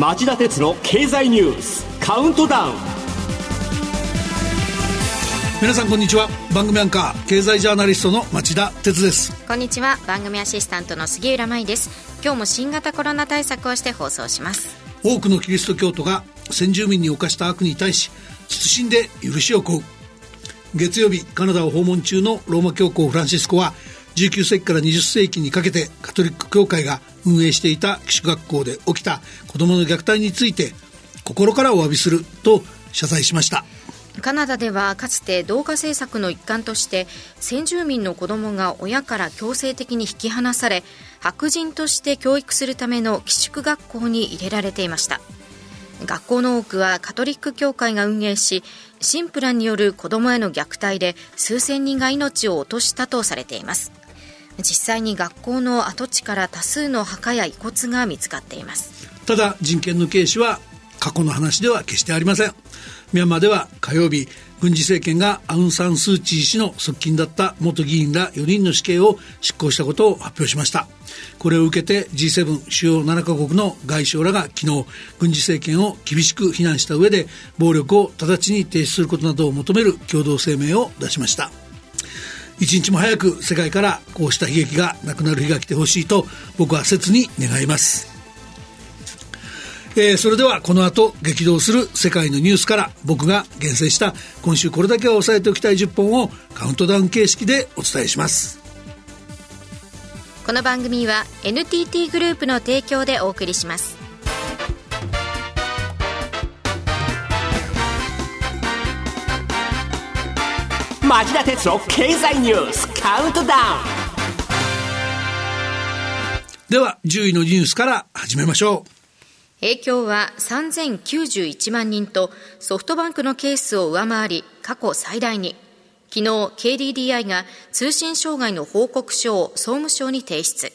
町田鉄の経済ニュースカウントダウン。皆さんこんにちは。番組アンカー経済ジャーナリストの町田鉄です。こんにちは。番組アシスタントの杉浦舞です。今日も新型コロナ対策をして放送します。多くのキリスト教徒が先住民に犯した悪に対し謹んで許しを請う。月曜日カナダを訪問中のローマ教皇フランシスコは19世紀から20世紀にかけてカトリック教会が運営していた寄宿学校で起きた子どもの虐待について心からお詫びすると謝罪しました。カナダではかつて同化政策の一環として先住民の子どもが親から強制的に引き離され白人として教育するための寄宿学校に入れられていました。学校の多くはカトリック教会が運営しシンプラによる子どもへの虐待で数千人が命を落としたとされています。実際に学校の跡地から多数の墓や遺骨が見つかっています。ただ人権の軽視は過去の話では決してありません。ミャンマーでは火曜日軍事政権がアウン・サン・スー・チー氏の側近だった元議員ら4人の死刑を執行したことを発表しました。これを受けて G7 主要7カ国の外相らが昨日軍事政権を厳しく非難した上で暴力を直ちに停止することなどを求める共同声明を出しました。一日も早く世界からこうした悲劇がなくなる日が来てほしいと僕は切に願います。えー、それではこの後激動する世界のニュースから僕が厳選した今週これだけは押さえておきたい10本をカウントダウン形式でお伝えします。この番組は NTT グループの提供でお送りします。町田鉄の経済ニュースカウントダウンでは10位のニュースから始めましょう。影響は3091万人とソフトバンクのケースを上回り過去最大に。昨日 KDDI が通信障害の報告書を総務省に提出。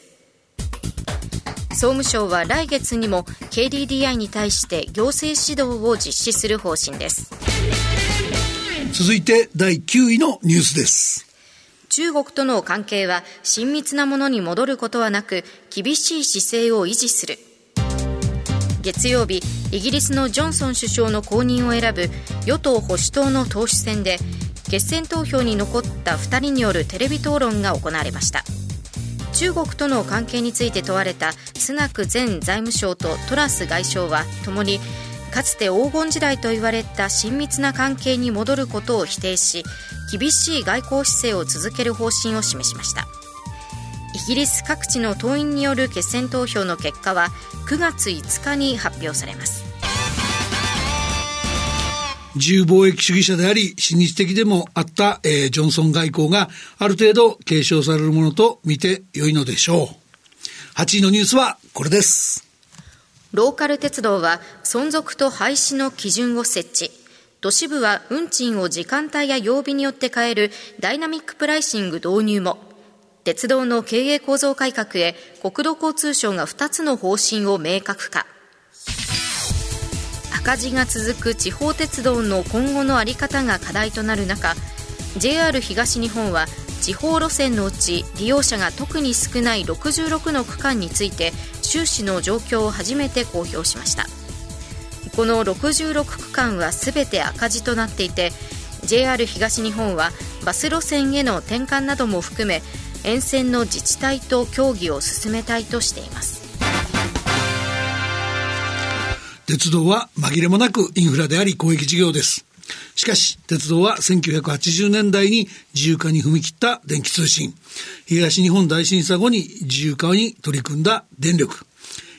総務省は来月にも KDDI に対して行政指導を実施する方針です続いて第9位のニュースです。中国との関係は親密なものに戻ることはなく厳しい姿勢を維持する。月曜日イギリスのジョンソン首相の後任を選ぶ与党・保守党の党首選で決選投票に残った2人によるテレビ討論が行われました。中国との関係について問われたスナク前財務省とトラス外相はともにかつて黄金時代と言われた親密な関係に戻ることを否定し厳しい外交姿勢を続ける方針を示しましたイギリス各地の党員による決選投票の結果は9月5日に発表されます自由貿易主義者であり、親日的でもあった、えー、ジョンソン外交がある程度継承されるものと見て良いのでしょう。8位のニュースはこれです。ローカル鉄道は存続と廃止の基準を設置。都市部は運賃を時間帯や曜日によって変えるダイナミックプライシング導入も。鉄道の経営構造改革へ国土交通省が2つの方針を明確化。赤字が続く地方鉄道の今後の在り方が課題となる中 JR 東日本は地方路線のうち利用者が特に少ない66の区間について収支の状況を初めて公表しましたこの66区間は全て赤字となっていて JR 東日本はバス路線への転換なども含め沿線の自治体と協議を進めたいとしています鉄道は紛れもなくインフラであり公益事業です。しかし、鉄道は1980年代に自由化に踏み切った電気通信。東日本大震災後に自由化に取り組んだ電力。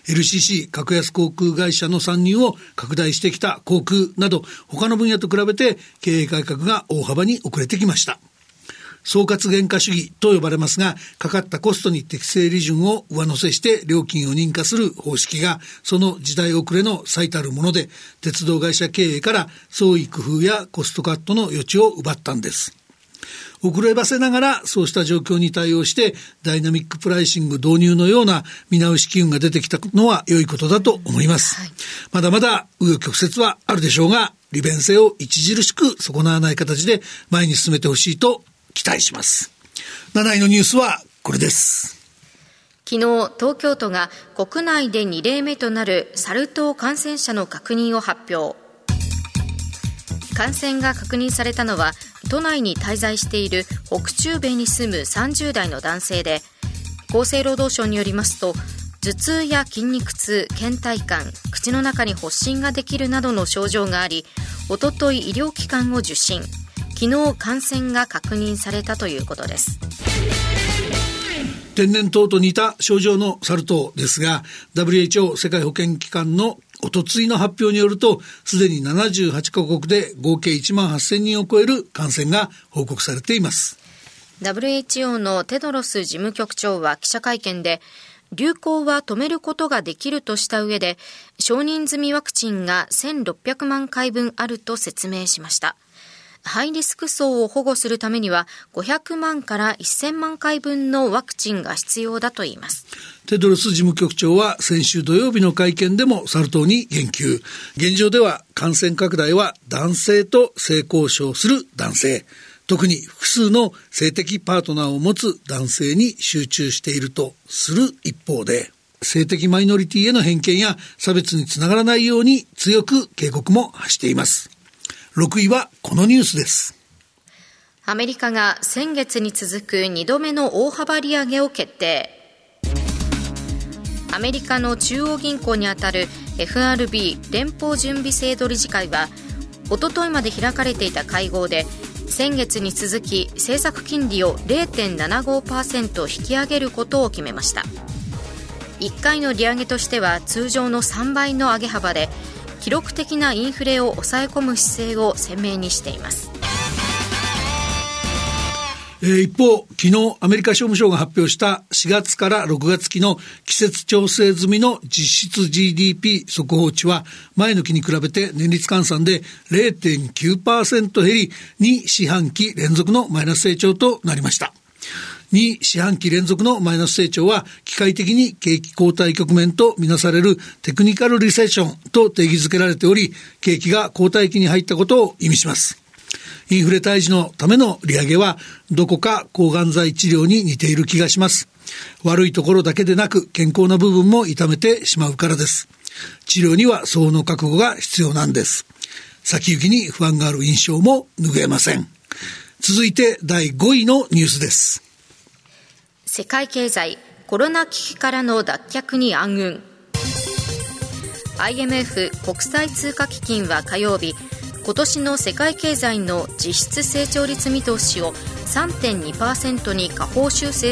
LCC 格安航空会社の参入を拡大してきた航空など他の分野と比べて経営改革が大幅に遅れてきました。総括原価主義と呼ばれますが、かかったコストに適正利潤を上乗せして料金を認可する方式が、その時代遅れの最たるもので、鉄道会社経営から創意工夫やコストカットの余地を奪ったんです。遅ればせながらそうした状況に対応してダイナミックプライシング導入のような見直し機運が出てきたのは良いことだと思います。はい、まだまだ紆余曲折はあるでしょうが、利便性を著しく損なわない形で前に進めてほしいと期待します。7位のニュースはこれです。昨日東京都が国内で2例目となるサル痘感染者の確認を発表感染が確認されたのは都内に滞在している北中米に住む30代の男性で厚生労働省によりますと頭痛や筋肉痛、倦怠感、口の中に発疹ができるなどの症状があり、おととい医療機関を受診。昨日感染が確認されたということです。天然痘と似た症状のサル痘ですが、WHO 世界保健機関のおとついの発表によると、すでに78カ国で合計1万8000人を超える感染が報告されています。WHO のテドロス事務局長は記者会見で、流行は止めることができるとした上で、承認済みワクチンが1600万回分あると説明しました。ハイリスク層を保護するためには500万から1000万回分のワクチンが必要だと言います。テドロス事務局長は先週土曜日の会見でもサル痘に言及。現状では感染拡大は男性と性交渉する男性。特に複数の性的パートナーを持つ男性に集中しているとする一方で、性的マイノリティへの偏見や差別につながらないように強く警告も発しています。6位はこのニュースです。アメリカが先月に続く2度目の大幅利上げを決定。アメリカの中央銀行にあたる FRB 連邦準備制度理事会は、おとといまで開かれていた会合で先月に続き政策金利を0.75%引き上げることを決めました1回の利上げとしては通常の3倍の上げ幅で記録的なインフレを抑え込む姿勢を鮮明にしています、一方、昨日アメリカ商務省が発表した4月から6月期の季節調整済みの実質 GDP 速報値は前の期に比べて年率換算で0.9%減り2四半期連続のマイナス成長となりました。2四半期連続のマイナス成長は機械的に景気後退局面とみなされるテクニカルリセッションと定義づけられており、景気が後退期に入ったことを意味します。インフレ退治のための利上げは、どこか抗がん剤治療に似ている気がします。悪いところだけでなく、健康な部分も痛めてしまうからです。治療には相応の覚悟が必要なんです。先行きに不安がある印象も拭えません。続いて第5位のニュースです。世界経済、コロナ危機からの脱却に暗雲。IMF 国際通貨基金は火曜日、今年の世界経済の実質成長率見通しを3.2%に下方修正